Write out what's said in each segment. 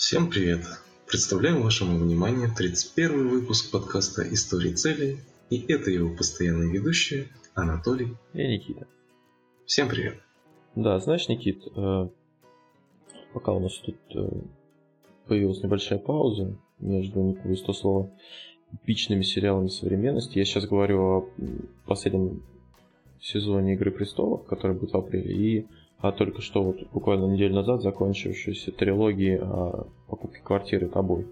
Всем привет! Представляем вашему вниманию 31 выпуск подкаста «Истории целей» и это его постоянные ведущие Анатолий и Никита. Всем привет! Да, знаешь, Никит, э, пока у нас тут э, появилась небольшая пауза между, не то слова, эпичными сериалами современности, я сейчас говорю о последнем сезоне «Игры престолов», который будет в апреле, и а только что вот буквально неделю назад закончившейся трилогии о покупке квартиры тобой.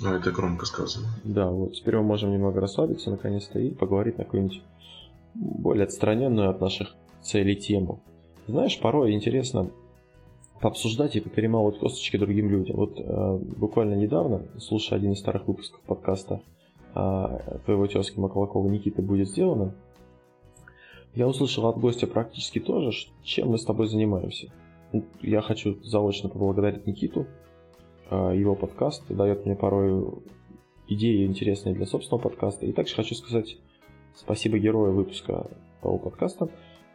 Ну, это громко сказано. Да, вот теперь мы можем немного расслабиться наконец-то и поговорить на какую-нибудь более отстраненную от наших целей тему. Знаешь, порой интересно пообсуждать и поперемалывать косточки другим людям. Вот э, буквально недавно, слушая один из старых выпусков подкаста э, твоего тезки Маколокова Никиты будет сделано, я услышал от гостя практически то же, чем мы с тобой занимаемся. Я хочу заочно поблагодарить Никиту. А, его подкаст дает мне порой идеи интересные для собственного подкаста. И также хочу сказать спасибо герою выпуска того подкаста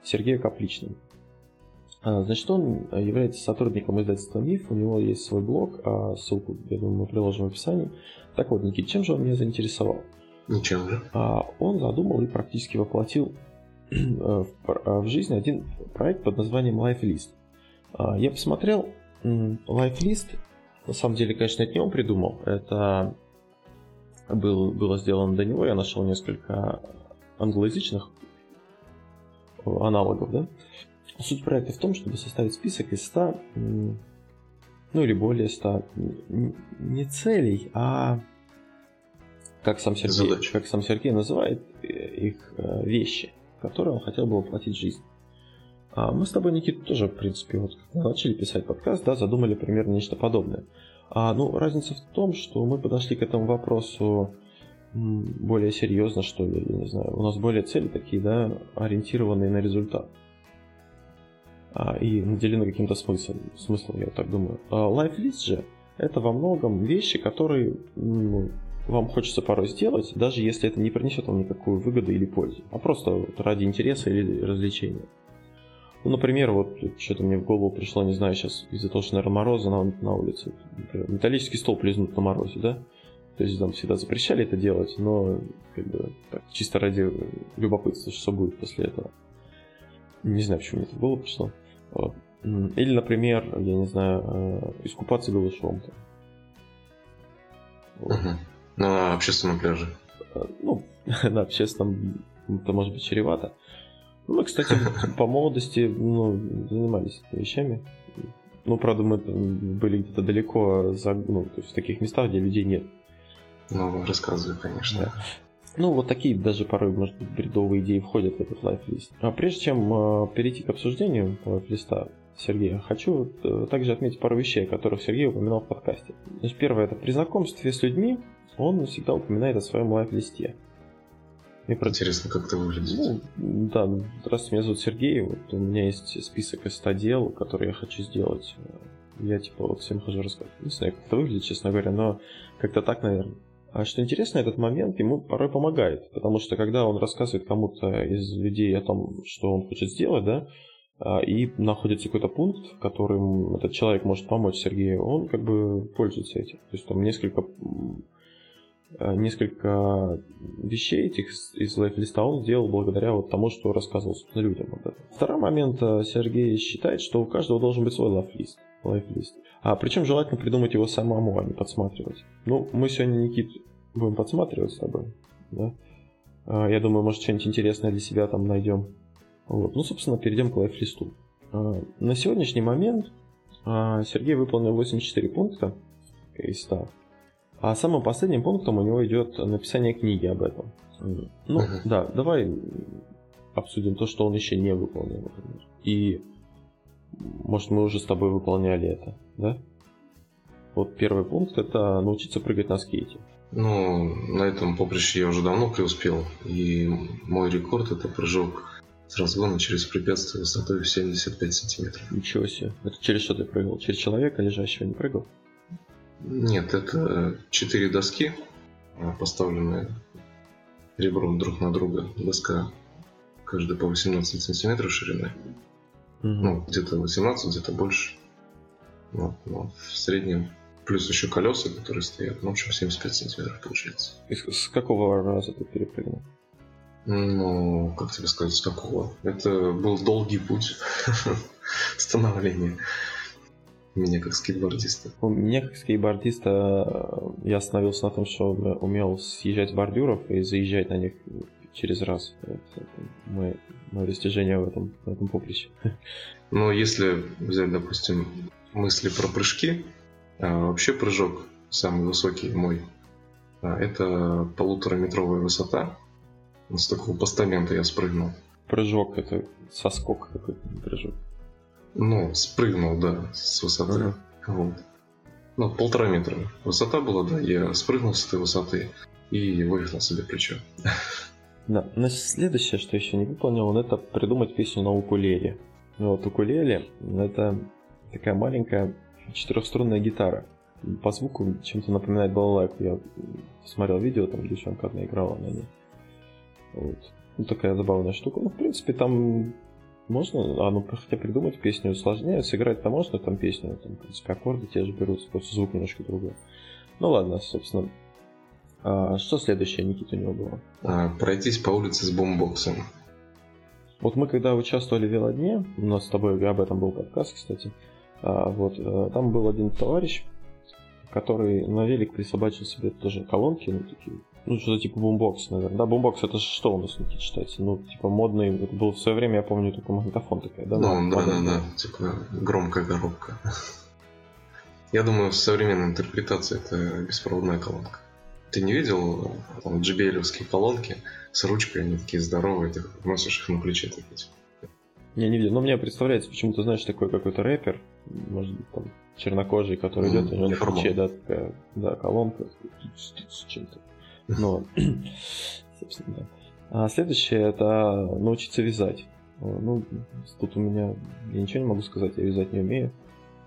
Сергею Капличному. А, значит, он является сотрудником издательства МИФ, у него есть свой блог, а ссылку, я думаю, мы приложим в описании. Так вот, Никит, чем же он меня заинтересовал? Ничем же. Он задумал и практически воплотил Э, э, в жизни один проект под названием LifeList. А, я посмотрел, LifeList, на самом деле, конечно, это не он придумал, это был, было сделано до него, я нашел несколько англоязычных аналогов, да. Суть проекта в том, чтобы составить список из 100, ну или более 100, не целей, а как сам Сергей, как сам Сергей называет э, их вещи которой он хотел бы воплотить жизнь. А мы с тобой, Никита, тоже, в принципе, вот начали писать подкаст, да, задумали примерно нечто подобное. А, ну, разница в том, что мы подошли к этому вопросу более серьезно, что ли, я не знаю. У нас более цели такие, да, ориентированные на результат. А, и наделены каким-то смыслом, смыслом, я так думаю. А Life List же это во многом вещи, которые ну, вам хочется порой сделать, даже если это не принесет вам никакую выгоду или пользу, а просто вот ради интереса или развлечения. Ну, например, вот что-то мне в голову пришло, не знаю, сейчас из-за того, что, наверное, морозы на, на улице. Например, металлический стол лизнут на морозе, да? То есть там всегда запрещали это делать, но как бы так, чисто ради любопытства, что будет после этого. Не знаю, почему мне это в голову пришло. Вот. Или, например, я не знаю, э, искупаться голышом. Вот. Uh-huh. На общественном пляже. Э, ну, на общественном это может быть чревато. Ну, мы, кстати, по молодости ну, занимались этими вещами. Ну, правда, мы были где-то далеко, за, ну, то есть в таких местах, где людей нет. Ну, рассказывай, конечно. Да. Ну, вот такие даже порой, может быть, бредовые идеи входят в этот лайфлист. А прежде чем э, перейти к обсуждению лайфлиста Сергея, хочу э, также отметить пару вещей, о которых Сергей упоминал в подкасте. Значит, первое, это при знакомстве с людьми он всегда упоминает о своем лайф-листе. Мне про... Интересно, как это выглядит. Ну, да, здравствуйте, меня зовут Сергей. Вот у меня есть список из 100 дел, которые я хочу сделать. Я типа вот всем хожу рассказывать. Не знаю, как это выглядит, честно говоря, но как-то так, наверное. А что интересно, этот момент ему порой помогает, потому что когда он рассказывает кому-то из людей о том, что он хочет сделать, да, а, и находится какой-то пункт, в котором этот человек может помочь Сергею, он как бы пользуется этим. То есть там несколько несколько вещей этих из лайфлиста он сделал благодаря вот тому, что рассказывал людям об этом. Второй момент. Э, Сергей считает, что у каждого должен быть свой лайфлист. лайфлист. А причем желательно придумать его самому, а не подсматривать. Ну, мы сегодня, Никит, будем подсматривать с тобой. Да? А, я думаю, может, что-нибудь интересное для себя там найдем. Вот. Ну, собственно, перейдем к лайфлисту. А, на сегодняшний момент а, Сергей выполнил 84 пункта из 100. А самым последним пунктом у него идет написание книги об этом. Ну, uh-huh. да, давай обсудим то, что он еще не выполнил, например. И, может, мы уже с тобой выполняли это, да? Вот первый пункт это научиться прыгать на скейте. Ну, на этом поприще я уже давно преуспел. И мой рекорд это прыжок с разгона через препятствие высотой в 75 сантиметров. Ничего себе. Это через что ты прыгал? Через человека лежащего не прыгал? Нет, это четыре доски, а, поставленные ребром друг на друга. Доска каждая по 18 сантиметров шириной. Угу. Ну, где-то 18, где-то больше. Вот, но в среднем плюс еще колеса, которые стоят, ну, в общем, 75 сантиметров получается. И с какого раза ты перепрыгнул? Ну, как тебе сказать, с какого? Это был долгий путь становления меня как скейтбордиста. У меня как скейтбордиста э, я остановился на том, что умел съезжать с бордюров и заезжать на них через раз. Мое, мое достижение в этом, в этом поприще. Ну, если взять, допустим, мысли про прыжки, а вообще прыжок самый высокий мой, а, это полутораметровая высота. С такого постамента я спрыгнул. Прыжок это соскок какой-то прыжок. Ну, спрыгнул, да, с высоты. Ага. Вот. Ну, полтора метра. Высота была, да, я спрыгнул с этой высоты и вывихнул себе плечо. Да, но следующее, что еще не выполнил, это придумать песню на укулеле. Ну, вот укулеле это такая маленькая четырехструнная гитара. По звуку чем-то напоминает балалайку. Я смотрел видео, там девчонка одна играла на ней. Вот. Ну, такая забавная штука. Ну, в принципе, там можно, а ну хотя придумать песню сложнее, сыграть-то можно там песню, там, в принципе, аккорды те же берутся, просто звук немножко другой. Ну ладно, собственно. А, что следующее, Никита, у него было? А, пройтись по улице с бомбоксом. Вот мы когда участвовали в велодне, у нас с тобой об этом был подкаст, кстати, а, вот, а, там был один товарищ, который на велик присобачил себе тоже колонки, ну, такие ну, что-то типа бумбокс, наверное. Да, бумбокс это что у нас, Никита, считается? Ну, типа модный, это был в свое время, я помню, только магнитофон такая, да? Ну, да, да, да, типа громкая коробка. Я думаю, в современной интерпретации это беспроводная колонка. Ты не видел там JBL-овские колонки с ручкой, они такие здоровые, ты носишь их на плече такие. Типа. Я не видел, но мне представляется почему-то, знаешь, такой какой-то рэпер, может быть, там, чернокожий, который идет, у него на плече, да, такая, да, колонка с чем-то. Но, собственно, да. А следующее это научиться вязать. Ну, тут у меня я ничего не могу сказать, я вязать не умею.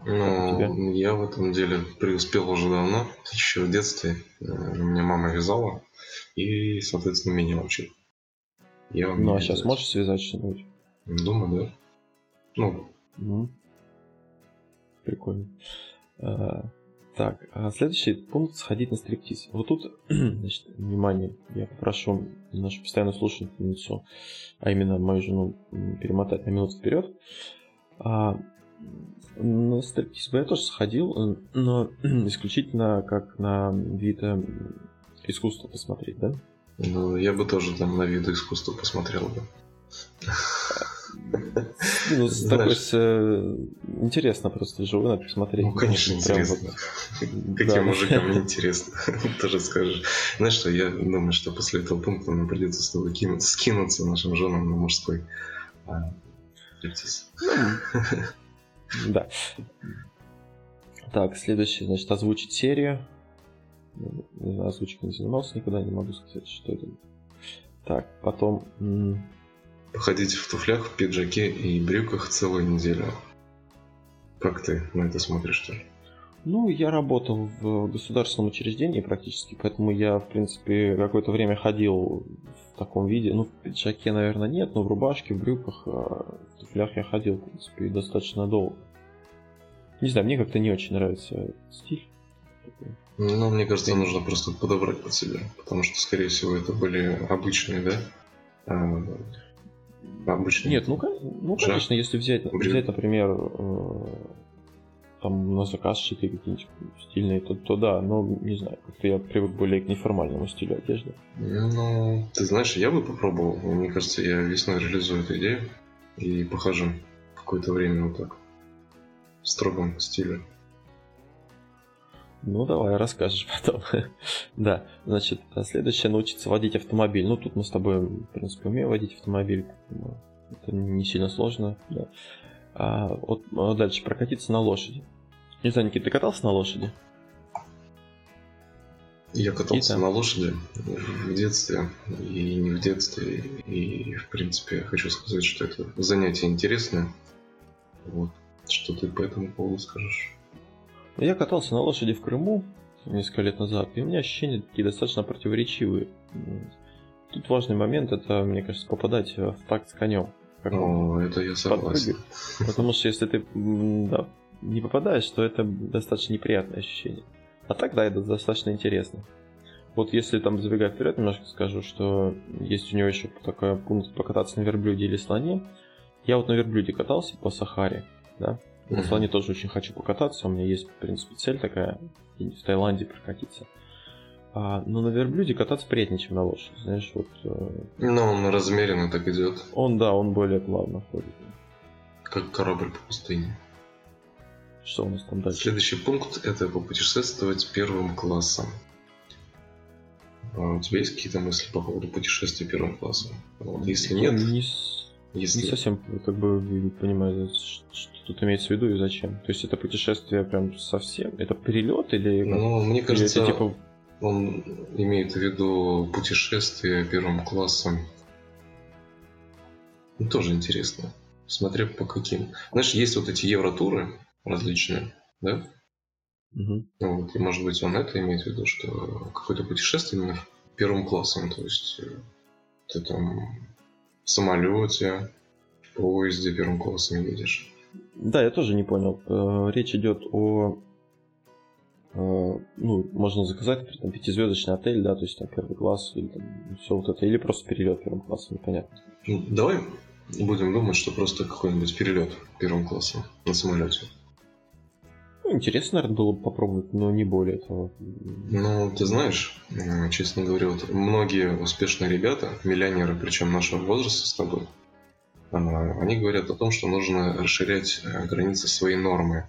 Ну, я в этом деле преуспел уже давно, еще в детстве. Э, у меня мама вязала и, соответственно, меня учил. Я ну, а вязать. сейчас можешь связать что-нибудь? Думаю, да. Ну. Угу. Прикольно. Так, а следующий пункт – сходить на стриптиз. Вот тут, значит, внимание, я попрошу нашу постоянную слушательницу, а именно мою жену, перемотать на минуту вперед. А, на стриптиз бы я тоже сходил, но исключительно как на вид э, искусства посмотреть, да? Ну, я бы тоже там на виды искусства посмотрел бы. Ну, с такой с, э, интересно просто вживую надо посмотреть. Ну, конечно, интересно. Вот... Каким да. мужикам неинтересно, тоже скажешь. Знаешь что, я думаю, что после этого пункта нам придется с тобой кинуться, скинуться нашим женам на мужской а, Да. Так, следующий, значит, озвучить серию. Не знаю, озвучкой не занимался никогда, не могу сказать, что это. Так, потом походить в туфлях, в пиджаке и брюках целую неделю. Как ты на это смотришь-то? Ну, я работал в государственном учреждении практически, поэтому я, в принципе, какое-то время ходил в таком виде. Ну, в пиджаке, наверное, нет, но в рубашке, в брюках, а в туфлях я ходил, в принципе, достаточно долго. Не знаю, мне как-то не очень нравится стиль. Ну, мне кажется, нужно просто подобрать под себя, потому что, скорее всего, это были обычные, да, а, обычно. Нет, ну, ну конечно, если взять, взять например, э, там на заказ шитые какие-нибудь стильные, то, то да, но не знаю, как-то я привык более к неформальному стилю одежды. Ну, ты знаешь, я бы попробовал. Мне кажется, я весной реализую эту идею и похожу какое-то время вот так в строгом стиле. Ну, давай, расскажешь потом. да, значит, следующее научиться водить автомобиль. Ну, тут мы с тобой, в принципе, умеем водить автомобиль. Это не сильно сложно, да. А вот а дальше прокатиться на лошади. Не знаю, Никита, ты катался на лошади? Я катался на лошади в детстве и не в детстве. И, в принципе, хочу сказать, что это занятие интересное. Вот. Что ты по этому поводу скажешь? Я катался на лошади в Крыму несколько лет назад, и у меня ощущения такие достаточно противоречивые. Тут важный момент, это, мне кажется, попадать в такт с конем. О, это я согласен. Потому что если ты да, не попадаешь, то это достаточно неприятное ощущение. А так, да, это достаточно интересно. Вот если там забегать вперед, немножко скажу, что есть у него еще такой пункт покататься на верблюде или слоне. Я вот на верблюде катался по Сахаре, да. На слоне тоже очень хочу покататься. У меня есть, в принципе, цель такая в Таиланде прокатиться. А, но на верблюде кататься приятнее, чем на лошади, знаешь, вот... Э, ну, он размеренно так идет. Он, да, он более плавно ходит. Как корабль по пустыне. Что у нас там дальше? Следующий пункт – это попутешествовать первым классом. А у тебя есть какие-то мысли по поводу путешествия первым классом? Вот, если нет... Не, если... не совсем как бы понимаю, что тут имеется в виду и зачем. То есть это путешествие прям совсем? Это перелет или... Ну, мне кажется, это, типа... он имеет в виду путешествие первым классом. Ну, тоже интересно. Смотря по каким. Знаешь, есть вот эти евротуры различные, да? Угу. Вот, и может быть он это имеет в виду, что какое-то путешествие именно первым классом, то есть э, ты там в самолете, в поезде первым классом едешь. Да, я тоже не понял. Э, речь идет о э, ну, можно заказать там, пятизвездочный отель, да, то есть там первый класс или там все вот это, или просто перелет первым классом, непонятно. Ну, давай будем думать, что просто какой-нибудь перелет первым классом на самолете. Ну, интересно, наверное, было бы попробовать, но не более того. Ну, ты знаешь, честно говоря, вот многие успешные ребята, миллионеры, причем нашего возраста с тобой, э, они говорят о том, что нужно расширять э, границы своей нормы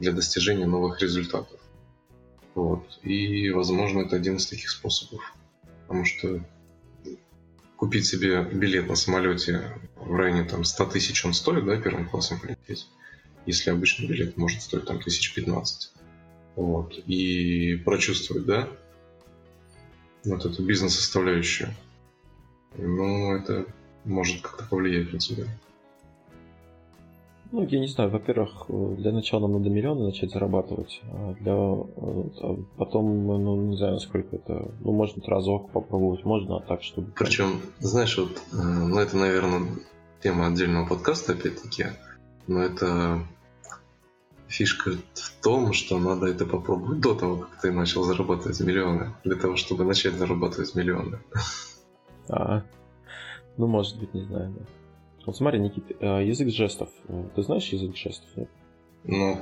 для достижения новых результатов. Вот. И, возможно, это один из таких способов. Потому что купить себе билет на самолете в районе там, 100 тысяч он стоит, да, первым классом полететь если обычный билет может стоить там 1015. Вот. И прочувствовать, да, вот эту бизнес-составляющую. Ну, это может как-то повлиять на тебя. Ну, я не знаю, во-первых, для начала нам надо миллионы начать зарабатывать, а для а потом, ну, не знаю, насколько это, ну, можно разок попробовать, можно а так, чтобы... Причем, знаешь, вот, э, ну, это, наверное, тема отдельного подкаста, опять-таки, но это Фишка в том, что надо это попробовать до того, как ты начал зарабатывать миллионы. Для того, чтобы начать зарабатывать миллионы. А, ну может быть, не знаю, да. Вот смотри, Никита, а, язык жестов. Ты знаешь язык жестов? Нет? Ну,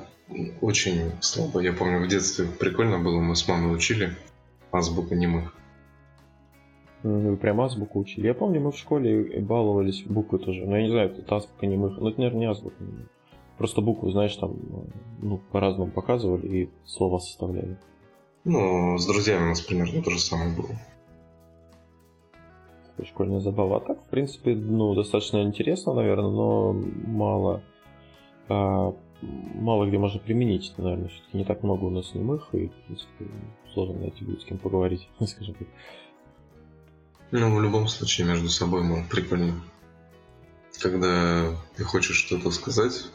очень слабо. Я помню, в детстве прикольно было, мы с мамой учили азбуку немых. Вы прям азбуку учили. Я помню, мы в школе баловались буквы тоже. Но я не знаю, это азбука немых. Ну, это, наверное, не азбука немых. Просто буквы, знаешь, там ну, по-разному показывали и слова составляли. Ну, с друзьями у нас примерно то же самое было. Такая школьная забава. А так, в принципе, ну, достаточно интересно, наверное, но мало, а, мало где можно применить. Наверное, все-таки не так много у нас немых, и, в принципе, сложно найти будет с кем поговорить, скажем так. Ну, в любом случае, между собой можно прикольно. Когда ты хочешь что-то сказать,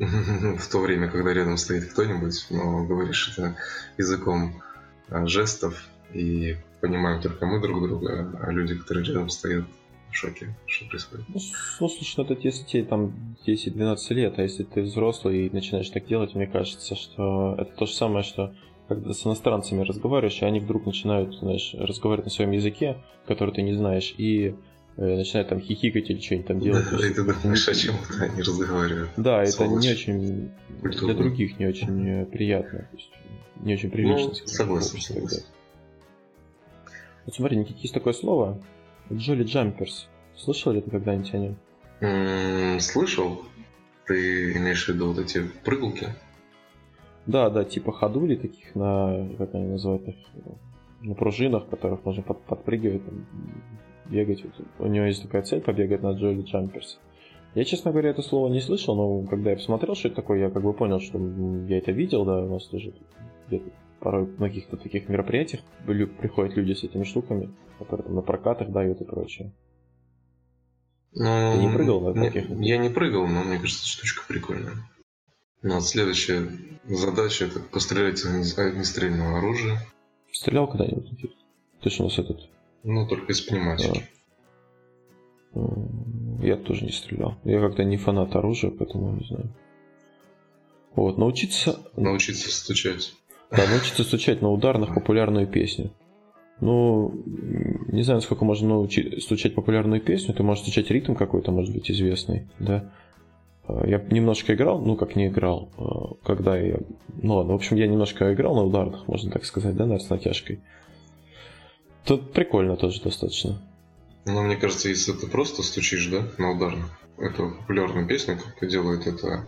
в то время, когда рядом стоит кто-нибудь, но говоришь это языком а, жестов и понимаем только мы друг друга, а люди, которые рядом стоят, в шоке, что происходит. Ну, слушай, ну это если тебе там 10-12 лет, а если ты взрослый и начинаешь так делать, мне кажется, что это то же самое, что когда с иностранцами разговариваешь, и они вдруг начинают, знаешь, разговаривать на своем языке, который ты не знаешь, и начинают там хихикать или что-нибудь там делать. Да, и ты думаешь, о чем они разговаривают. Да, это не очень, для других не очень э, приятно, не очень прилично. Ну, согласен, согласен. Вот смотри, Никит, есть такое слово, Джоли Джамперс. Слышал ли ты когда-нибудь о нем? слышал. Ты имеешь в виду вот эти прыгулки? Да, да, типа ходули таких на, как они называют их, на пружинах, которых можно под, подпрыгивать, там, бегать. У него есть такая цель побегать на Джоли Джамперс. Я, честно говоря, это слово не слышал, но когда я посмотрел, что это такое, я как бы понял, что я это видел, да, у нас тоже где-то порой на каких-то таких мероприятиях приходят люди с этими штуками, которые там на прокатах дают и прочее. Ну, Ты не прыгал на таких? Я не прыгал, но мне кажется, штучка прикольная. Ну, вот следующая задача это пострелять из огнестрельного оружия. Стрелял когда-нибудь? Точно у нас этот ну, только из пневматики. Я тоже не стрелял. Я как-то не фанат оружия, поэтому не знаю. Вот, научиться... Научиться стучать. Да, научиться стучать на ударных популярную песню. Ну, не знаю, сколько можно научить стучать популярную песню. Ты можешь стучать ритм какой-то, может быть, известный, да. А, я немножко играл, ну как не играл, а, когда я... Ну ладно, в общем, я немножко играл на ударных, можно так сказать, да, наверное, с натяжкой. Тут прикольно тоже достаточно. Ну, мне кажется, если ты просто стучишь, да, на ударных, это популярная песня, как делает это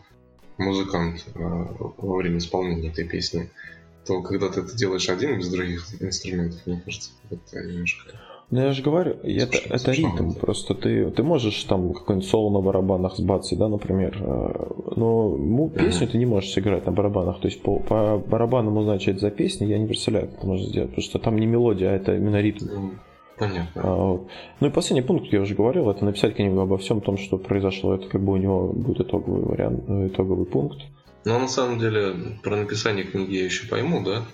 музыкант а, во время исполнения этой песни, то когда ты это делаешь один без других инструментов, мне кажется, это немножко... Ну я же говорю, это, это ритм, просто ты, ты можешь там какой-нибудь соло на барабанах сбацать, да, например, э, но ну, песню ты не можешь сыграть на барабанах, то есть по, по барабанам узнать, что это за песня, я не представляю, как это можно сделать, потому что там не мелодия, а это именно ритм. Ну, понятно. А, вот. Ну и последний пункт, я уже говорил, это написать книгу обо всем том, что произошло, это как бы у него будет итоговый вариант, итоговый пункт. Но на самом деле про написание книги я еще пойму, да?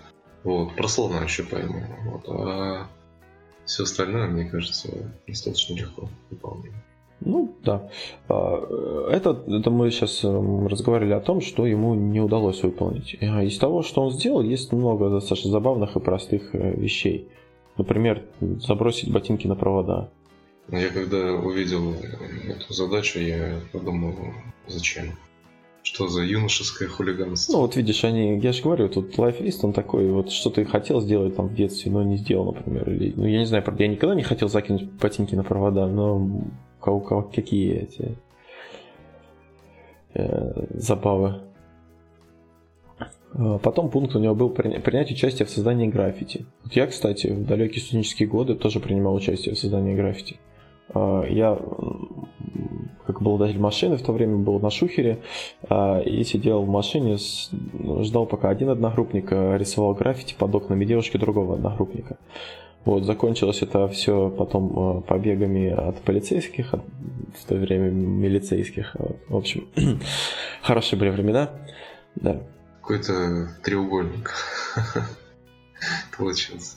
Вот, про слона еще пойму. Вот, а все остальное, мне кажется, достаточно легко выполнимо. Ну, да. А, это, это мы сейчас эм, разговаривали о том, что ему не удалось выполнить. А из того, что он сделал, есть много достаточно забавных и простых э, вещей. Например, забросить ботинки на провода. Я когда увидел эту задачу, я подумал, зачем? Что за юношеское хулиганство? Ну, вот видишь, они, я же говорю, тут лайфлист, он такой, вот что ты хотел сделать там в детстве, но не сделал, например. Или, ну, я не знаю, правда, я никогда не хотел закинуть ботинки на провода, но кого, кого какие эти э, забавы. А потом пункт у него был принять участие в создании граффити. Вот я, кстати, в далекие студенческие годы тоже принимал участие в создании граффити. А, я как обладатель машины в то время был на шухере а, и сидел в машине, ждал пока один одногруппник а, рисовал граффити под окнами девушки другого одногруппника. Вот, закончилось это все потом побегами от полицейских, от, в то время милицейских. В общем, хорошие были времена. Да. Какой-то треугольник получился.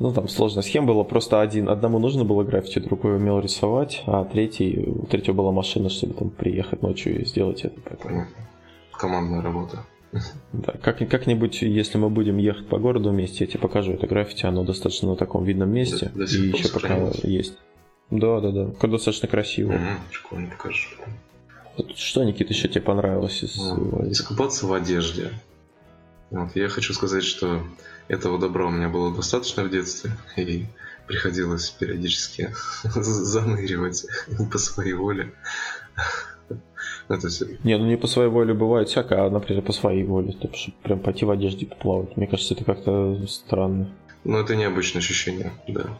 Ну, там сложная схема была, просто один, одному нужно было граффити, другой умел рисовать, а третий, у третьего была машина, чтобы там приехать ночью и сделать это. Понятно. Командная работа. Да, как, как-нибудь, если мы будем ехать по городу вместе, я тебе покажу это граффити, оно достаточно на таком видном месте. До, до и еще пока есть. Да, да, да. Достаточно красиво. Угу, прикольно покажешь. Что, Никита, еще тебе понравилось из... Ну, искупаться в одежде. Вот, я хочу сказать, что этого добра у меня было достаточно в детстве, и приходилось периодически заныривать по своей воле. Все. Не, ну не по своей воле бывает всякое, а, например, по своей воле. Ты прям пойти в одежде поплавать. Мне кажется, это как-то странно. Ну, это необычное ощущение, да.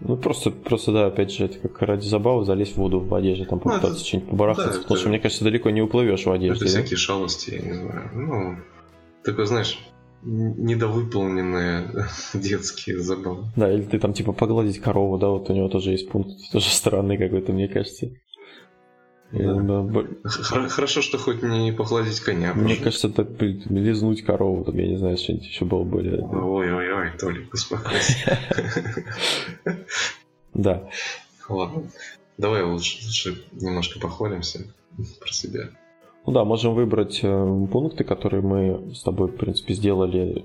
Ну, просто, просто, да, опять же, это как ради забавы залезть в воду в одежде, там ну, попытаться ну, что-нибудь побарахтаться, да, потому это... что, мне кажется, далеко не уплывешь в одежде. Это да? всякие шалости, я не знаю. Ну, такой, знаешь, недовыполненные детские забавы. Да, или ты там типа погладить корову, да, вот у него тоже есть пункт, тоже странный какой-то, мне кажется. Да. Хорошо, что хоть не погладить коня. Мне кажется, так лизнуть корову, там, я не знаю, что-нибудь еще было более... Ой-ой-ой, Толик, успокойся. Да. Ладно, давай лучше, лучше немножко похвалимся про себя. Ну да, можем выбрать э, пункты, которые мы с тобой, в принципе, сделали,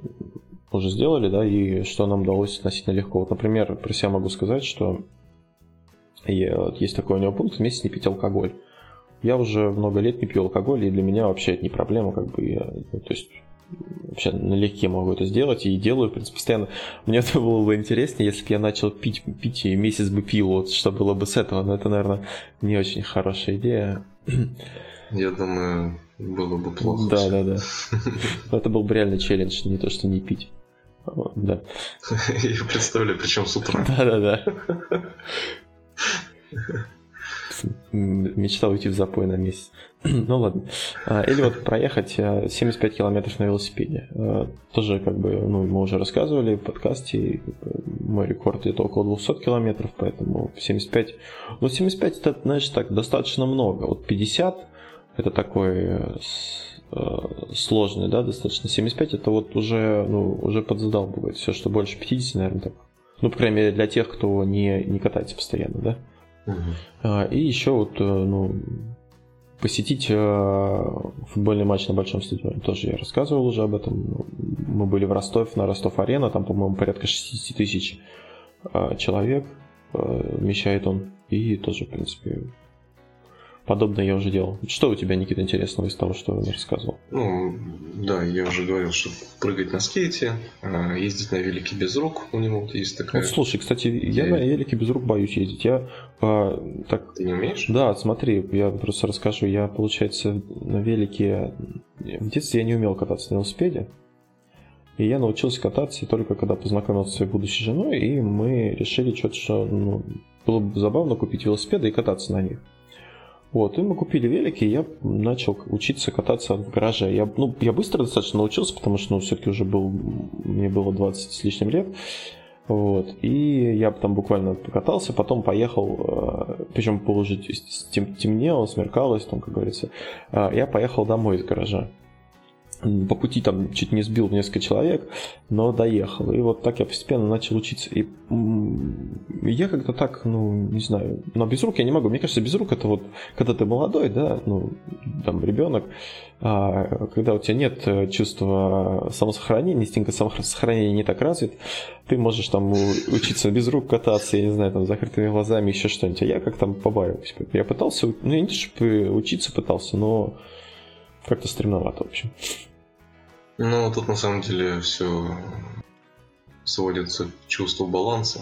уже сделали, да, и что нам удалось относительно легко. Вот, например, про себя могу сказать, что есть такой у него пункт вместе не пить алкоголь. Я уже много лет не пью алкоголь, и для меня вообще это не проблема, как бы я, ну, то есть вообще налегке могу это сделать и делаю, в принципе, постоянно. Мне это было бы интереснее, если бы я начал пить, пить и месяц бы пил, вот что было бы с этого, но это, наверное, не очень хорошая идея. Я думаю, было бы плохо. Да, да, да. Это был бы реальный челлендж, не то, что не пить. Вот, да. Я представляю, причем с утра. Да, да, да. Мечтал уйти в запой на месяц. ну ладно. А, или вот проехать 75 километров на велосипеде. А, тоже как бы, ну, мы уже рассказывали в подкасте, мой рекорд это около 200 километров, поэтому 75... Ну, 75 это, знаешь, так, достаточно много. Вот 50 это такой э, э, сложный, да, достаточно. 75 это вот уже, ну, уже подзадалбывает. Все, что больше 50, наверное, так. Ну, по крайней мере, для тех, кто не, не катается постоянно, да. Угу. И еще вот, э, ну, посетить футбольный матч на большом стадионе. Тоже я рассказывал уже об этом. Мы были в Ростов, на Ростов-арена, там, по-моему, порядка 60 тысяч человек вмещает он. И тоже, в принципе, Подобное я уже делал. Что у тебя, Никита, интересного из того, что я рассказывал? Ну, да, я уже говорил, что прыгать на скейте, а, ездить на велике без рук, у него вот есть такая... Вот, слушай, кстати, я, я на велике без рук боюсь ездить. Я а, так... Ты не умеешь? Да, смотри, я просто расскажу. Я, получается, на велике... В детстве я не умел кататься на велосипеде. И я научился кататься только когда познакомился с своей будущей женой, и мы решили что-то, что ну, было бы забавно купить велосипеды и кататься на них. Вот, и мы купили велики, и я начал учиться кататься в гараже. Я, ну, я быстро достаточно научился, потому что, ну, все-таки уже был, мне было 20 с лишним лет. Вот, и я там буквально покатался, потом поехал, э, причем уже темнело, смеркалось, там, как говорится, э, я поехал домой из гаража по пути там чуть не сбил несколько человек, но доехал. И вот так я постепенно начал учиться. И я как-то так, ну, не знаю, но без рук я не могу. Мне кажется, без рук это вот, когда ты молодой, да, ну, там, ребенок, а когда у тебя нет э, чувства самосохранения, инстинкта самосохранения не так развит, ты можешь там учиться без рук кататься, я не знаю, там, закрытыми глазами, еще что-нибудь. А я как там побаиваюсь. Я пытался, ну, я не то, чтобы учиться пытался, но как-то стремновато, в общем. Ну, тут на самом деле все сводится к чувству баланса.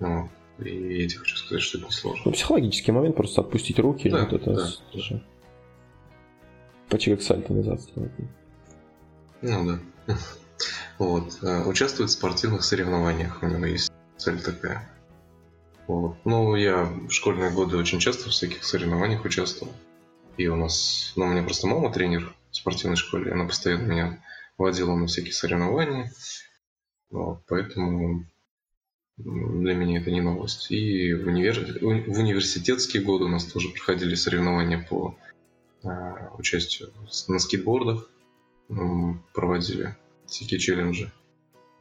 Ну, и я тебе хочу сказать, что это несложно. Ну, психологический момент, просто отпустить руки. Да, вот это да. Тоже... Почти как сальто назад Ну да. Вот. Э, участвует в спортивных соревнованиях. У него есть цель такая. Вот. Ну, я в школьные годы очень часто в всяких соревнованиях участвовал. И у нас, ну, у меня просто мама тренер в спортивной школе. Она постоянно меня водила на всякие соревнования. Вот, поэтому для меня это не новость. И в, универ... в университетские годы у нас тоже проходили соревнования по а, участию на скейтбордах. Проводили всякие челленджи.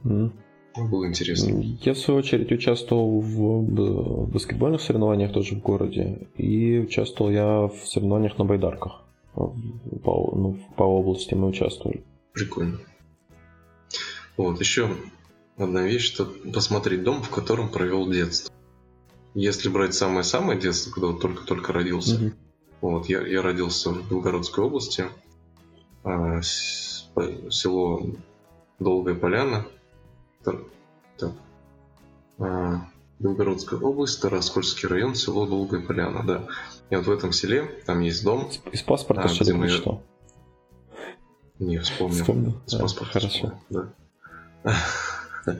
Mm. Было интересно. Я, в свою очередь, участвовал в баскетбольных соревнованиях тоже в городе. И участвовал я в соревнованиях на байдарках по, ну, по области мы участвовали. Прикольно. Вот, еще одна вещь, что посмотреть дом, в котором провел детство. Если брать самое-самое детство, когда вот только-только родился, mm вот, я, я родился в Белгородской области, а, с, село Долгая Поляна, так, так, а, Белгородская область, Тараскольский район, село Долгая Поляна, да. И вот в этом селе, там есть дом. Из паспорта а, что ли мы... прочитал? Не, вспомнил. Вспомнил? Из паспорта. Хорошо. Да.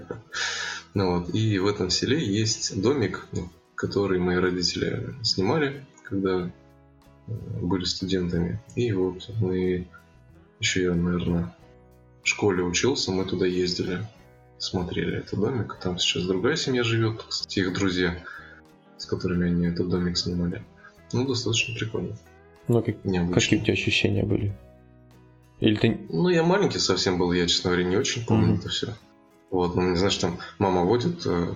ну вот, и в этом селе есть домик, который мои родители снимали, когда э, были студентами. И вот мы еще я, наверное, в школе учился, мы туда ездили, смотрели этот домик. Там сейчас другая семья живет, кстати, их друзья, с которыми они этот домик снимали. Ну, достаточно прикольно. Ну, как, какие у тебя ощущения были? Или ты... Ну, я маленький совсем был, я, честно говоря, не очень помню mm-hmm. это все. Вот, ну, знаешь, там мама водит э,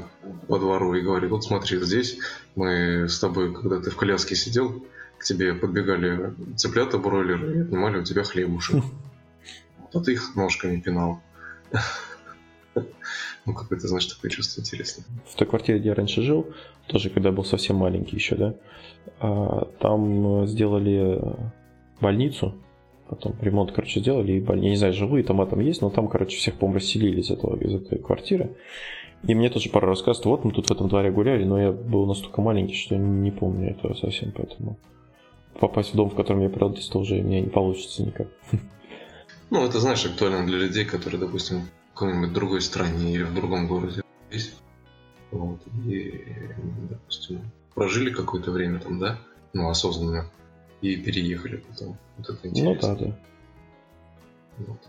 по двору и говорит, вот смотри, здесь мы с тобой, когда ты в коляске сидел, к тебе подбегали цыплята бройлеры и отнимали у тебя хлебушек. А ты их ножками пинал. Ну, какое-то, знаешь, такое чувство интересное. В той квартире, где я раньше жил, тоже когда был совсем маленький еще, да, а, там сделали больницу, потом ремонт, короче, сделали, и больница, я не знаю, живые там там есть, но там, короче, всех, по-моему, расселили из, этого, из этой квартиры. И мне тоже пара рассказывает, вот мы тут в этом дворе гуляли, но я был настолько маленький, что не помню этого совсем, поэтому попасть в дом, в котором я прятался, уже мне не получится никак. Ну, это, знаешь, актуально для людей, которые, допустим, какой-нибудь другой стране или в другом городе здесь. Вот. И, допустим, прожили какое-то время там, да, ну, осознанно, и переехали потом. Вот это интересно. Ну да, да. Вот.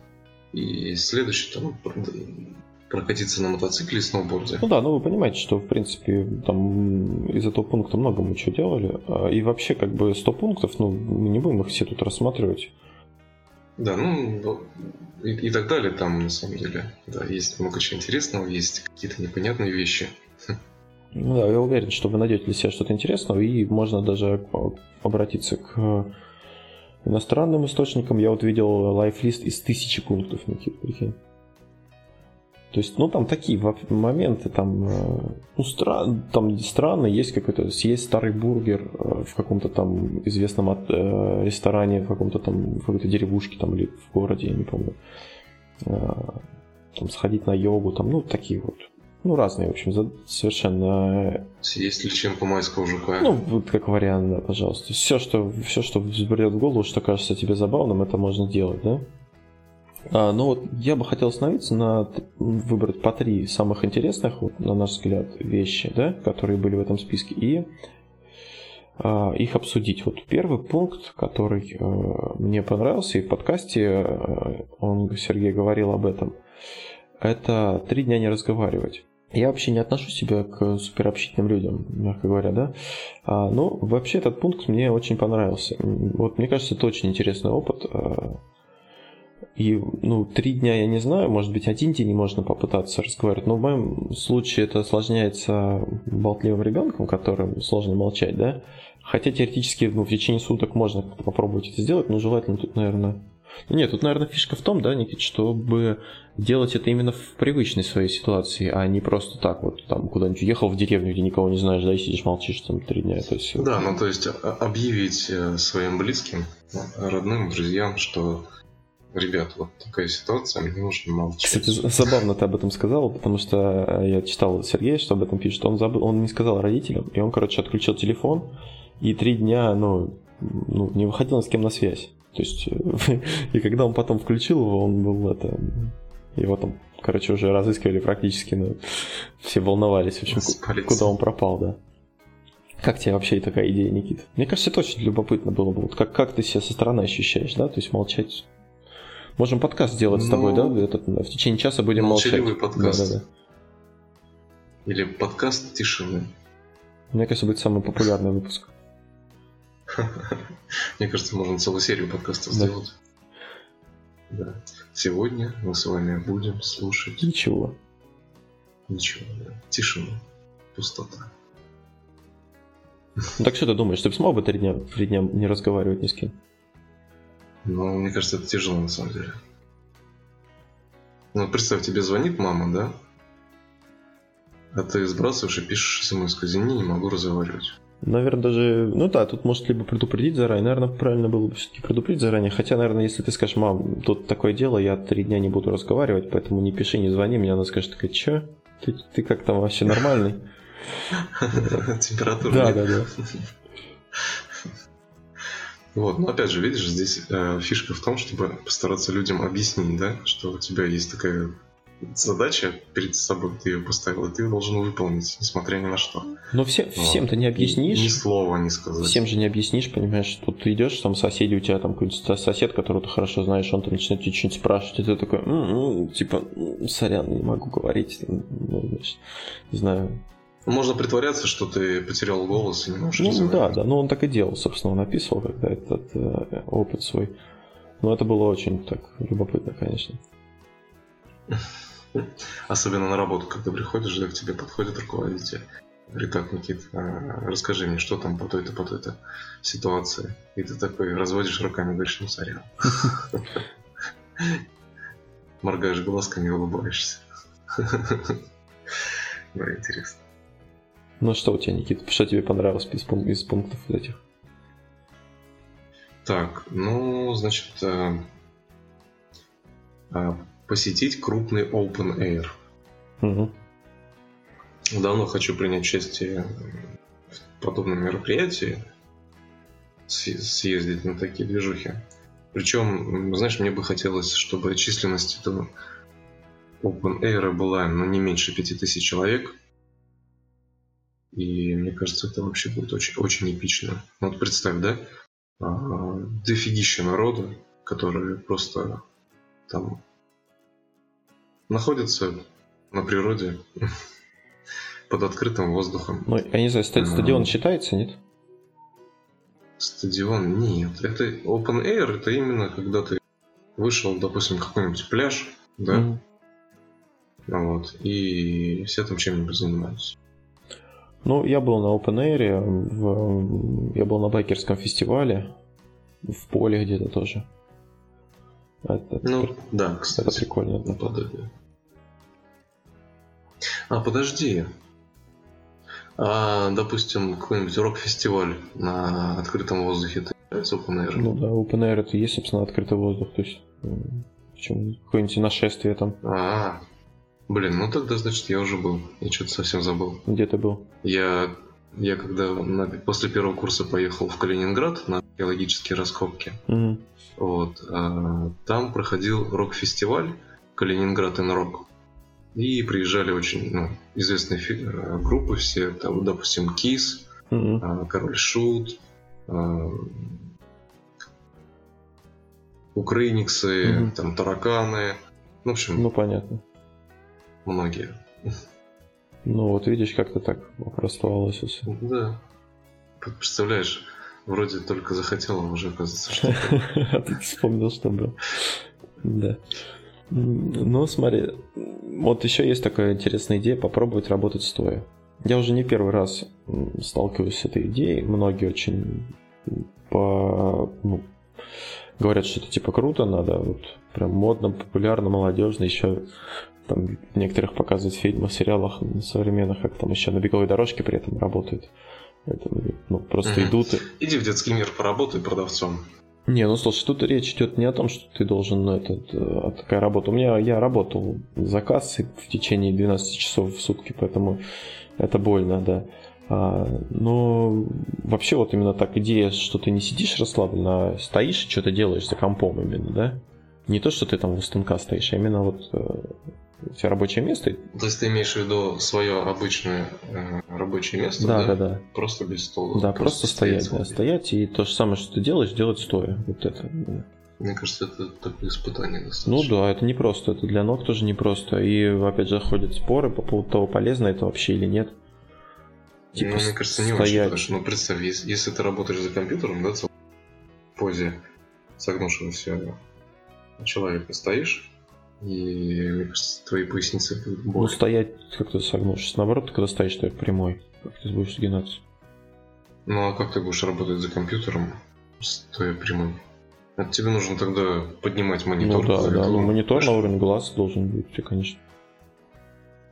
И следующий там прокатиться на мотоцикле и сноуборде. Ну да, ну вы понимаете, что в принципе там из этого пункта много мы чего делали. А, и вообще как бы 100 пунктов, ну мы не будем их все тут рассматривать. Да, ну и, и так далее там на самом деле. Да, есть много чего интересного, есть какие-то непонятные вещи. Ну да, я уверен, что вы найдете для себя что-то интересное, и можно даже обратиться к иностранным источникам. Я вот видел лайфлист из тысячи пунктов, Никит, прикинь. То есть, ну, там такие моменты, там, э, ну, стран, там странно, есть какой-то, съесть старый бургер э, в каком-то там известном от, э, ресторане, в каком-то там, в какой-то деревушке там или в городе, я не помню. Там сходить на йогу, там, ну, такие вот ну, разные, в общем, совершенно... Съесть личинку майского жука. Ну, вот как вариант, да, пожалуйста. Все, что, все, что взбредет в голову, что кажется тебе забавным, это можно делать, да? А, ну вот я бы хотел остановиться на выбрать по три самых интересных, вот, на наш взгляд, вещи, да, которые были в этом списке, и а, их обсудить. Вот первый пункт, который а, мне понравился, и в подкасте а, он, Сергей говорил об этом, это три дня не разговаривать. Я вообще не отношу себя к суперобщительным людям, мягко говоря, да. А, ну, вообще этот пункт мне очень понравился. Вот мне кажется, это очень интересный опыт. А, и, ну, три дня я не знаю, может быть, один день можно попытаться разговаривать, но в моем случае это осложняется болтливым ребенком, которым сложно молчать, да. Хотя теоретически ну, в течение суток можно попробовать это сделать, но желательно тут, наверное... Нет, тут, наверное, фишка в том, да, Никит, чтобы делать это именно в привычной своей ситуации, а не просто так вот там куда-нибудь уехал в деревню, где никого не знаешь, да, и сидишь, молчишь там три дня. То есть... Да, ну то есть а, объявить э, своим близким, родным, друзьям, что ребят, вот такая ситуация, мне нужно молчать. Кстати, забавно ты об этом сказал, потому что э, я читал Сергея, что об этом пишет. Он забыл, он не сказал родителям, и он, короче, отключил телефон, и три дня, ну, ну не выходил ни с кем на связь. То есть, э, и когда он потом включил его, он был это... Его там, короче, уже разыскивали практически, ну, все волновались, в общем, куда он пропал, да. Как тебе вообще такая идея, Никита? Мне кажется, это очень любопытно было бы. Вот как, как ты себя со стороны ощущаешь, да? То есть молчать Можем подкаст сделать с тобой, да? Ну, Этот, в течение часа будем молчаливый молчать. подкаст. Да, да, да. Или подкаст тишины. Мне кажется, будет самый популярный выпуск. Мне кажется, можно целую серию подкастов сделать. Да. Сегодня мы с вами будем слушать... Ничего. Ничего, да. Тишину. Пустота. Ну так что ты думаешь, ты бы смог бы три дня, три дня не разговаривать ни с кем? Ну, мне кажется, это тяжело на самом деле. Ну, представь, тебе звонит мама, да? А ты сбрасываешь и пишешь смс извини, не могу разговаривать. Наверное, даже... Ну да, тут может либо предупредить заранее. Наверное, правильно было бы все-таки предупредить заранее. Хотя, наверное, если ты скажешь, мам, тут такое дело, я три дня не буду разговаривать, поэтому не пиши, не звони, мне она скажет, такая, чё? Ты, ты как там вообще нормальный? Температура. Да, да, да. Вот, но опять же, видишь, здесь э, фишка в том, чтобы постараться людям объяснить, да, что у тебя есть такая задача перед собой, ты ее поставил, и ты ее должен выполнить, несмотря ни на что. Но все, вот. всем ты не объяснишь. Ни, ни слова не сказать. Всем же не объяснишь, понимаешь, что ты идешь, там соседи у тебя, там какой-то сосед, которого ты хорошо знаешь, он там начинает тебя что-нибудь спрашивать, и ты такой, м-м, типа, сорян, не могу говорить, ну, значит, не знаю, можно притворяться, что ты потерял голос и не можешь Ну да, да, ну он так и делал, собственно, он описывал когда этот э, опыт свой. Но это было очень так любопытно, конечно. Особенно на работу, когда приходишь, да, к тебе подходит руководитель. Говорит, так, Никит, а, расскажи мне, что там по той-то, по той-то ситуации. И ты такой разводишь руками, говоришь, ну, сорян. Моргаешь глазками улыбаешься. Да, интересно. Ну что у тебя, Никита, что тебе понравилось из, из пунктов этих? Так, ну, значит, э, э, посетить крупный open air. Угу. Давно хочу принять участие в подобном мероприятии, съездить на такие движухи. Причем, знаешь, мне бы хотелось, чтобы численность этого open air была ну, не меньше 5000 человек – и мне кажется, это вообще будет очень, очень эпично. Ну, вот представь, да? А, дофигища народа, которые просто там находятся на природе под открытым воздухом. Ну, я не знаю, стадион а, считается, нет? Стадион нет. Это open air, это именно когда ты вышел, допустим, какой-нибудь пляж, да? Mm-hmm. Вот, и все там чем-нибудь занимаются. Ну, я был на Open Air, в... я был на байкерском фестивале, в поле где-то тоже. Это, ну, это, да, кстати. Это прикольно. Наподобие. А, подожди. А, допустим, какой-нибудь рок-фестиваль на открытом воздухе, ты нравится Open Air? Ну да, Open Air это есть, собственно, открытый воздух, то есть чем какое-нибудь нашествие там. А, блин, ну тогда, значит, я уже был. Я что-то совсем забыл. Где ты был? Я, я когда на, после первого курса поехал в Калининград на археологические раскопки, угу. вот, а, там проходил рок-фестиваль Калининград и рок. И приезжали очень ну, известные э, группы все, там, допустим, Кис, угу. Король Шут, а, Укрыниксы, угу. там тараканы. Ну, в общем. Ну, понятно. Многие. Ну, вот видишь, как-то так расставалось все. Да. Представляешь, вроде только захотел, а уже оказывается, что А ты вспомнил, что был. Да. Ну, смотри, вот еще есть такая интересная идея попробовать работать стоя. Я уже не первый раз сталкиваюсь с этой идеей. Многие очень по, ну, говорят, что это типа круто, надо вот прям модно, популярно, молодежно, еще там в некоторых показывают фильмах, сериалах современных, как там еще на беговой дорожке при этом работают. Это, ну, просто идут. Иди в детский мир поработай продавцом. Не, ну слушай, тут речь идет не о том, что ты должен, ну, это, это такая работа. У меня я работал за кассой в течение 12 часов в сутки, поэтому это больно, да. А, но вообще вот именно так идея, что ты не сидишь расслабленно, а стоишь и что-то делаешь за компом именно, да? Не то, что ты там у станка стоишь, а именно вот э, у тебя рабочее место. То есть ты имеешь в виду свое обычное э, рабочее место, да? Да, да, да. Просто без стола. Да, просто, просто стоять, да, стоять, и то же самое, что ты делаешь, делать стоя. Вот это. Мне кажется, это такое испытание достаточно. Ну да, это не просто, это для ног тоже не просто. И опять же ходят споры по поводу того, полезно это вообще или нет. Типа ну, мне кажется, не стоять. очень, потому что, ну, представь, если, если ты работаешь за компьютером, да, в позе согнувшегося человека стоишь, и, мне кажется, твои поясницы будут более. Ну, стоять как-то согнувшись. Наоборот, когда стоишь, ты прямой. Как ты будешь сгинаться? Ну, а как ты будешь работать за компьютером, стоя прямым? Это тебе нужно тогда поднимать монитор. Ну да, да, ну монитор на уровень глаз должен быть, конечно.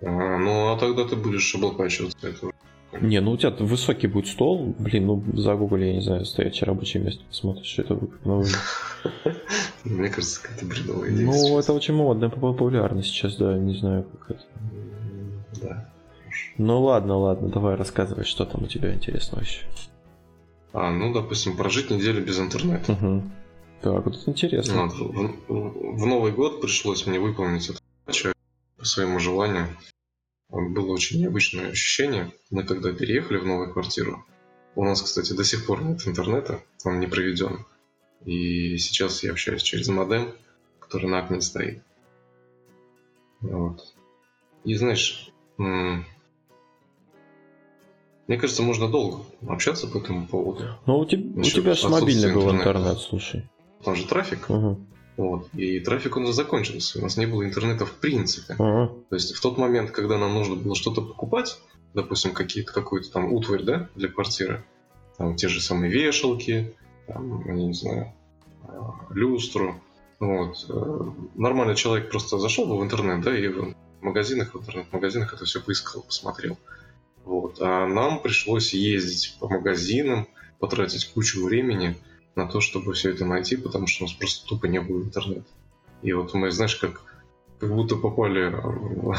А, ну а тогда ты будешь облокачиваться этого. Не, ну у тебя высокий будет стол, блин, ну за Google, я не знаю, стоячее рабочее место посмотришь, что это ну... Мне кажется, какая-то бредовая идея. Ну, это очень модно, популярно сейчас, да, не знаю, как это. Да. Ну ладно, ладно, давай рассказывай, что там у тебя интересного еще. А, ну, допустим, прожить неделю без интернета. Угу. Так, вот это интересно. Ну, в, в Новый год пришлось мне выполнить это по своему желанию было очень необычное ощущение. Мы когда переехали в новую квартиру, у нас, кстати, до сих пор нет интернета, он не проведен. И сейчас я общаюсь через модем, который на окне стоит. Вот. И знаешь, мне кажется, можно долго общаться по этому поводу. Ну, у, тебя, у тебя же мобильный был интернет, слушай. Там же трафик. Угу. Вот. И трафик у нас закончился. У нас не было интернета в принципе. Uh-huh. То есть в тот момент, когда нам нужно было что-то покупать, допустим, какие-то, какую-то там утварь да, для квартиры, там те же самые вешалки, там, я не знаю, а, люстру. Вот. Э, нормальный человек просто зашел бы в интернет, да, и в магазинах, в интернет-магазинах это все поискал, посмотрел. Вот. А нам пришлось ездить по магазинам, потратить кучу времени, на то, чтобы все это найти, потому что у нас просто тупо не было интернета. И вот мы, знаешь, как, как будто попали в,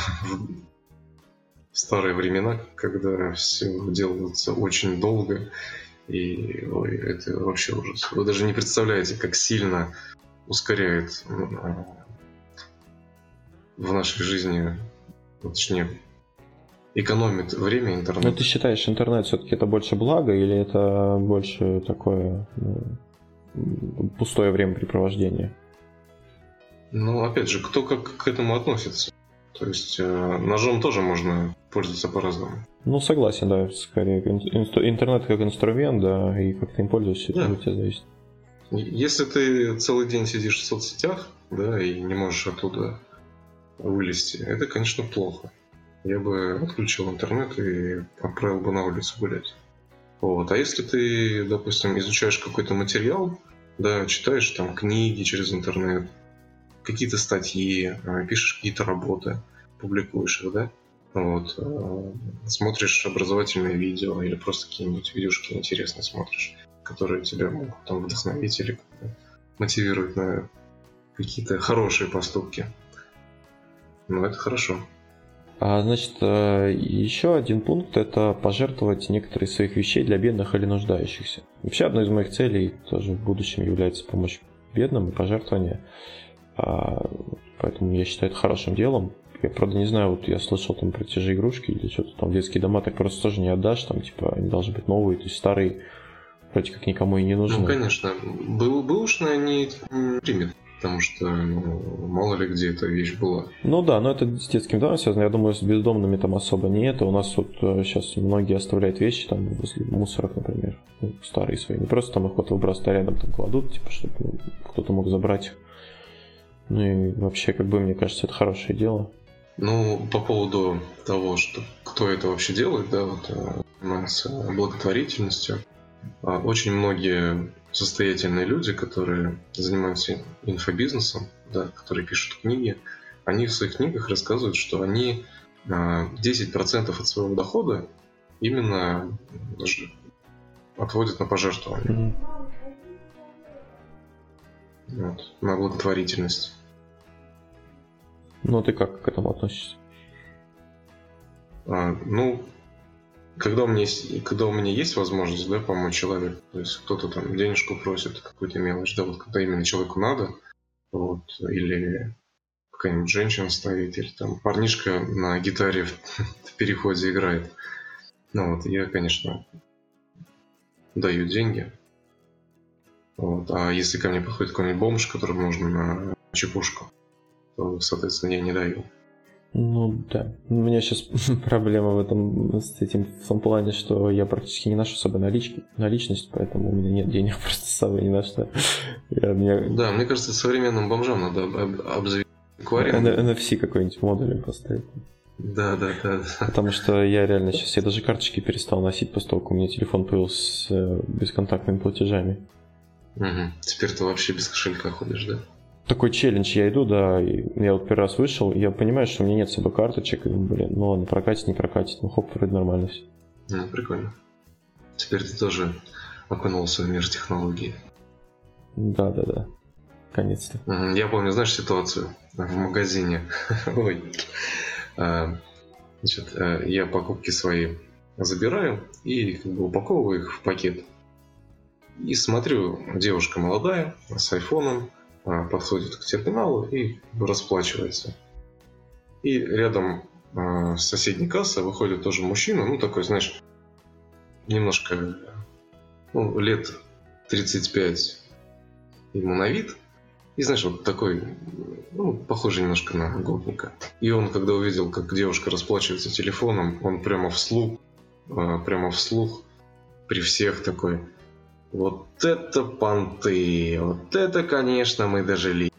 старые времена, когда все делается очень долго, и ой, это вообще ужас. Вы даже не представляете, как сильно ускоряет в нашей жизни, точнее, экономит время интернет. Но ты считаешь, интернет все-таки это больше благо или это больше такое ну, пустое времяпрепровождение. Ну, опять же, кто как к этому относится. То есть э, ножом тоже можно пользоваться по-разному. Ну, согласен, да, скорее. Интернет как инструмент, да, и как ты им пользуешься, да. это от тебя зависит. Если ты целый день сидишь в соцсетях, да, и не можешь оттуда вылезти, это, конечно, плохо. я бы отключил интернет и отправил бы на улицу гулять. Вот. А если ты, допустим, изучаешь какой-то материал, да, читаешь там книги через интернет, какие-то статьи, а, пишешь какие-то работы, публикуешь их, да, вот, а, смотришь образовательные видео или просто какие-нибудь видюшки интересные смотришь, которые тебя могут там вдохновить или мотивируют на какие-то хорошие поступки. Ну, это хорошо. А, значит, э, еще один пункт – это пожертвовать некоторые своих вещей для бедных или нуждающихся. Вообще, одной из моих целей тоже в будущем является помощь бедным и пожертвование. А, поэтому я считаю это хорошим делом. Я, правда, не знаю, вот я слышал там про те же игрушки или что-то там, детские дома, так просто тоже не отдашь, там, типа, они должны быть новые, то есть старые вроде как никому и не нужны. Ну, конечно. Был, бэушные они не примет потому что ну, мало ли где эта вещь была. Ну да, но это с детским домом связано. Я думаю, с бездомными там особо не это. У нас вот сейчас э, многие оставляют вещи там возле мусорок, например, ну, старые свои. Не просто там их вот выбрасывают, а рядом там кладут, типа, чтобы ну, кто-то мог забрать их. Ну и вообще, как бы, мне кажется, это хорошее дело. Ну, по поводу того, что кто это вообще делает, да, вот э, занимается благотворительностью. А, очень многие состоятельные люди, которые занимаются инфобизнесом, да, которые пишут книги, они в своих книгах рассказывают, что они 10% а, от своего дохода именно отводят на пожертвование. Mm-hmm. Вот, на благотворительность. Ну, ты как к этому относишься? А, ну, когда у меня есть, когда у меня есть возможность, да, помочь человеку, то есть кто-то там денежку просит, какую-то мелочь, да, вот когда именно человеку надо, вот, или какая-нибудь женщина стоит, или там парнишка на гитаре в, в переходе играет. Ну вот, я, конечно, даю деньги. Вот. А если ко мне подходит какой-нибудь бомж, которому нужно на чепушку, то, соответственно, я не даю. Ну да. У меня сейчас проблема в этом с этим в том плане, что я практически не ношу с собой налички, наличность, поэтому у меня нет денег просто с собой ни на что. Я, мне... Да, мне кажется, современным бомжам надо об, обзавести аквариум. NFC какой-нибудь модулем поставить. Да, да, да, да. Потому что я реально сейчас, я даже карточки перестал носить после того, как у меня телефон появился с э, бесконтактными платежами. Угу. Теперь ты вообще без кошелька ходишь, да? Такой челлендж я иду, да, я вот первый раз вышел, я понимаю, что у меня нет с собой карточек, и блин, ну ладно, прокатит, не прокатит, ну хоп, вроде нормально все. Ну, прикольно. Теперь ты тоже окунулся в мир технологий. Да, да, да. Наконец-то. Я помню, знаешь, ситуацию в магазине. Ой. А, значит, э, я покупки свои забираю и как бы упаковываю их в пакет. И смотрю, девушка молодая, с айфоном, подходит к терминалу и расплачивается. И рядом а, с соседней кассы выходит тоже мужчина, ну такой, знаешь, немножко ну, лет 35 ему на вид. И знаешь, вот такой, ну, похожий немножко на гопника. И он, когда увидел, как девушка расплачивается телефоном, он прямо вслух, а, прямо вслух при всех такой, вот это понты, вот это, конечно, мы дожили.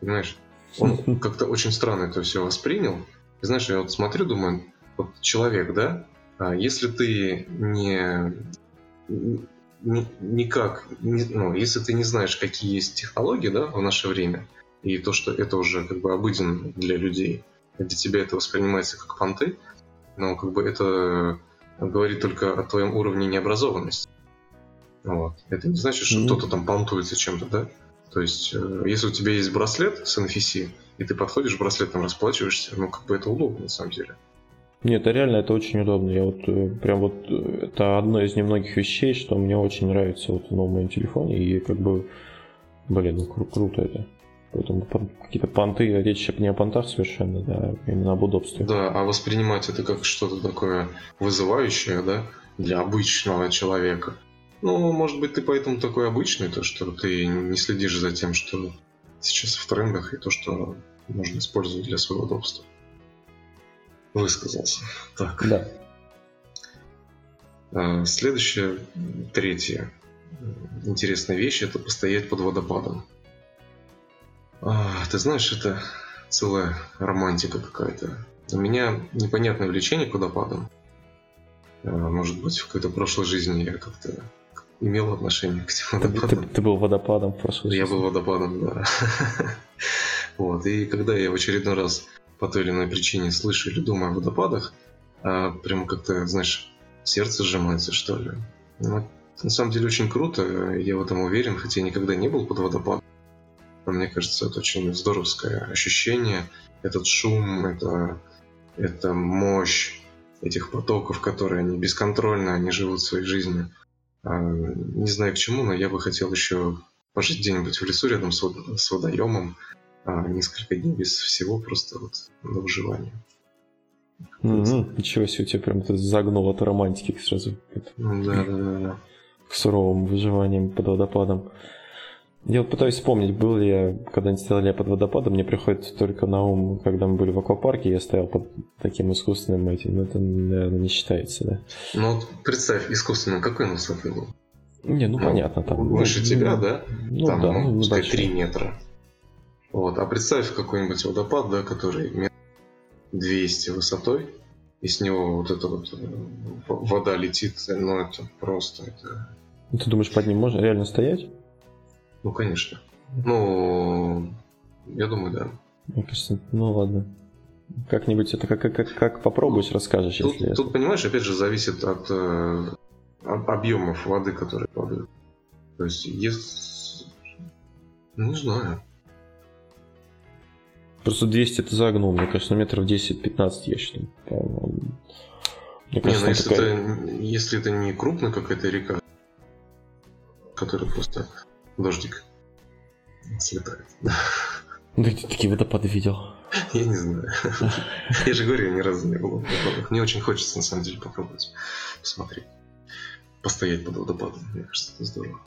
Понимаешь? Он как-то очень странно это все воспринял. И знаешь, я вот смотрю, думаю, вот человек, да, а если ты не, не никак, не, ну, если ты не знаешь, какие есть технологии, да, в наше время, и то, что это уже как бы обыденно для людей, для тебя это воспринимается как понты, но как бы это говорит только о твоем уровне необразованности. Вот. Это не значит, что mm-hmm. кто-то там понтуется чем-то, да? То есть, э, если у тебя есть браслет с NFC, и ты подходишь, браслетом расплачиваешься, ну, как бы это удобно, на самом деле. Нет, это реально это очень удобно. Я вот э, прям вот э, это одно из немногих вещей, что мне очень нравится вот в новом моем телефоне. И как бы, блин, ну кру- круто это. Поэтому какие-то понты, речь не о понтах совершенно, да, именно об удобстве. Да, а воспринимать это как что-то такое вызывающее, да, для обычного человека. Ну, может быть, ты поэтому такой обычный, то, что ты не следишь за тем, что сейчас в трендах, и то, что можно использовать для своего удобства. Высказался. Так. Да. А, следующая, третья интересная вещь – это постоять под водопадом. А, ты знаешь, это целая романтика какая-то. У меня непонятное влечение к водопадам. Э, может быть, в какой-то прошлой жизни я как-то имел отношение к этим водопадам. Ты, ты, ты был водопадом в прошлой жизни? Я был водопадом, да. Вот, и когда я в очередной раз по той или иной причине слышу или думаю о водопадах, а, прям как-то, знаешь, сердце сжимается, что ли. Ну, на самом деле очень круто, я в этом уверен, хотя я никогда не был под водопадом. Но мне кажется, это очень здоровское ощущение. Этот шум, это, это мощь этих потоков, которые они бесконтрольно, они живут своей жизнью. Не знаю к чему, но я бы хотел еще пожить где-нибудь в лесу рядом с, вод- с водоемом а, несколько дней без всего, просто вот на выживание. Mm-hmm. Ничего себе, у тебя прям это загнул от романтики сразу. Да, да, да, да. К суровым выживаниям под водопадом. Я вот пытаюсь вспомнить, был ли я когда-нибудь стоял я под водопадом, мне приходит только на ум, когда мы были в аквапарке, я стоял под таким искусственным этим, но это, наверное, не считается, да? Ну вот представь, искусственным, какой он высоты был? Не, ну, ну понятно, там. Выше ну, тебя, да? Ну там, да, ну, пускай 3 метра. Вот, а представь какой-нибудь водопад, да, который метр 200 высотой, и с него вот эта вот э, вода летит, ну это просто, это... Ты думаешь, под ним можно реально стоять? Ну, конечно. Ну, я думаю, да. Кажется, ну ладно. Как-нибудь это как, как, как попробуешь, расскажешь, тут, если Тут, это... понимаешь, опять же, зависит от э, объемов воды, которые падают. То есть, если... Ну, не знаю. Просто 200 ты загнул, мне кажется, метров 10-15 я считаю. Мне кажется, не, ну, если, такая... это, если это не крупная какая-то река, которая просто дождик слетает. Ну, ты такие водопады видел? Я не знаю. Я же говорю, я ни разу не был в водопадах. Мне очень хочется, на самом деле, попробовать посмотреть. Постоять под водопадом. Мне кажется, это здорово.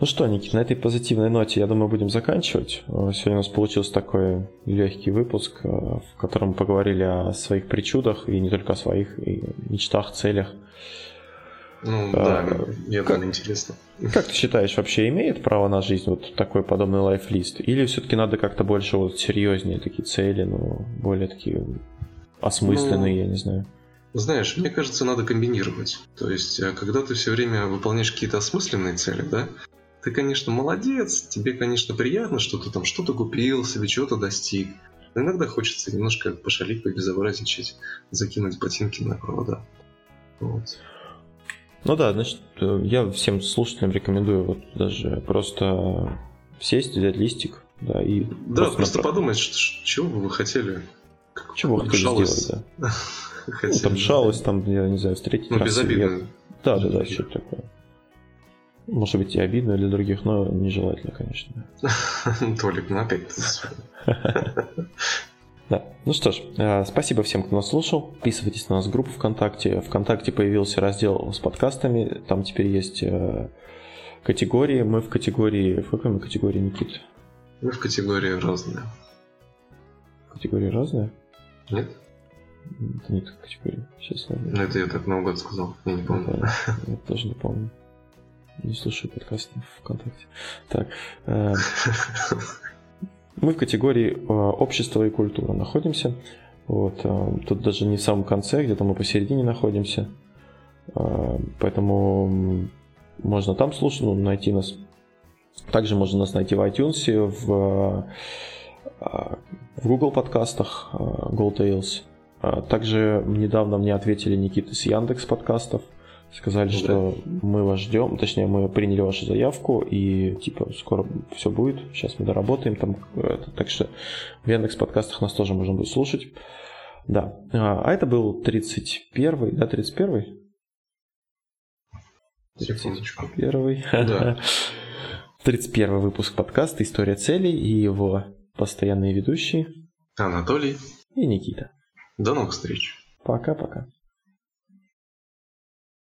Ну что, Никит, на этой позитивной ноте, я думаю, будем заканчивать. Сегодня у нас получился такой легкий выпуск, э, в котором мы поговорили о своих причудах, и не только о своих, мечтах, целях. Ну а, да, мне как, интересно. Как ты считаешь, вообще имеет право на жизнь вот такой подобный лайфлист? Или все-таки надо как-то больше вот серьезнее такие цели, ну, более такие осмысленные, ну, я не знаю? Знаешь, мне кажется, надо комбинировать. То есть, э, когда ты все время выполняешь какие-то осмысленные цели, да, ты, конечно, молодец, тебе, конечно, приятно, что ты там что-то купил, себе чего-то достиг. Но иногда хочется немножко пошалить, побезобразничать, закинуть ботинки на провода. Вот. Ну да, значит, э, я всем слушателям рекомендую вот даже просто сесть, взять листик, да, и... Да, просто, просто направ... подумать, что, чего бы вы хотели. Чего вы хотели шалость. сделать, да. ну, там шалость, там, я не знаю, встретить Ну, безобидно. Да, да, да, что-то такое. Может быть и обидно для других, но нежелательно, конечно. Толик, ну опять Да. Ну что ж, э, спасибо всем, кто нас слушал. Подписывайтесь на нас в группу ВКонтакте. ВКонтакте появился раздел с подкастами. Там теперь есть э, категории. Мы в категории... В какой мы категории, Никит? Мы в категории разные. Категории разные? Нет. Это не категория. Сейчас ладно. Ну, это я так наугад сказал. Я не помню. Да, я тоже не помню. Не слушаю подкасты ВКонтакте. Так. Мы в категории э, общество и культура находимся. Вот, э, тут даже не в самом конце, где-то мы посередине находимся. Э, поэтому можно там слушать, ну, найти нас. Также можно нас найти в iTunes, в, в Google подкастах Gold Tales. Также недавно мне ответили Никита с Яндекс подкастов. Сказали, ну, что мы вас ждем, точнее, мы приняли вашу заявку, и типа скоро все будет. Сейчас мы доработаем там. Это, так что в Яндекс подкастах нас тоже можно будет слушать. Да. А, а это был 31-й, да, 31-й? Секундочку. Первый. Да. 31 выпуск подкаста «История целей» и его постоянные ведущие Анатолий и Никита. До новых встреч. Пока-пока.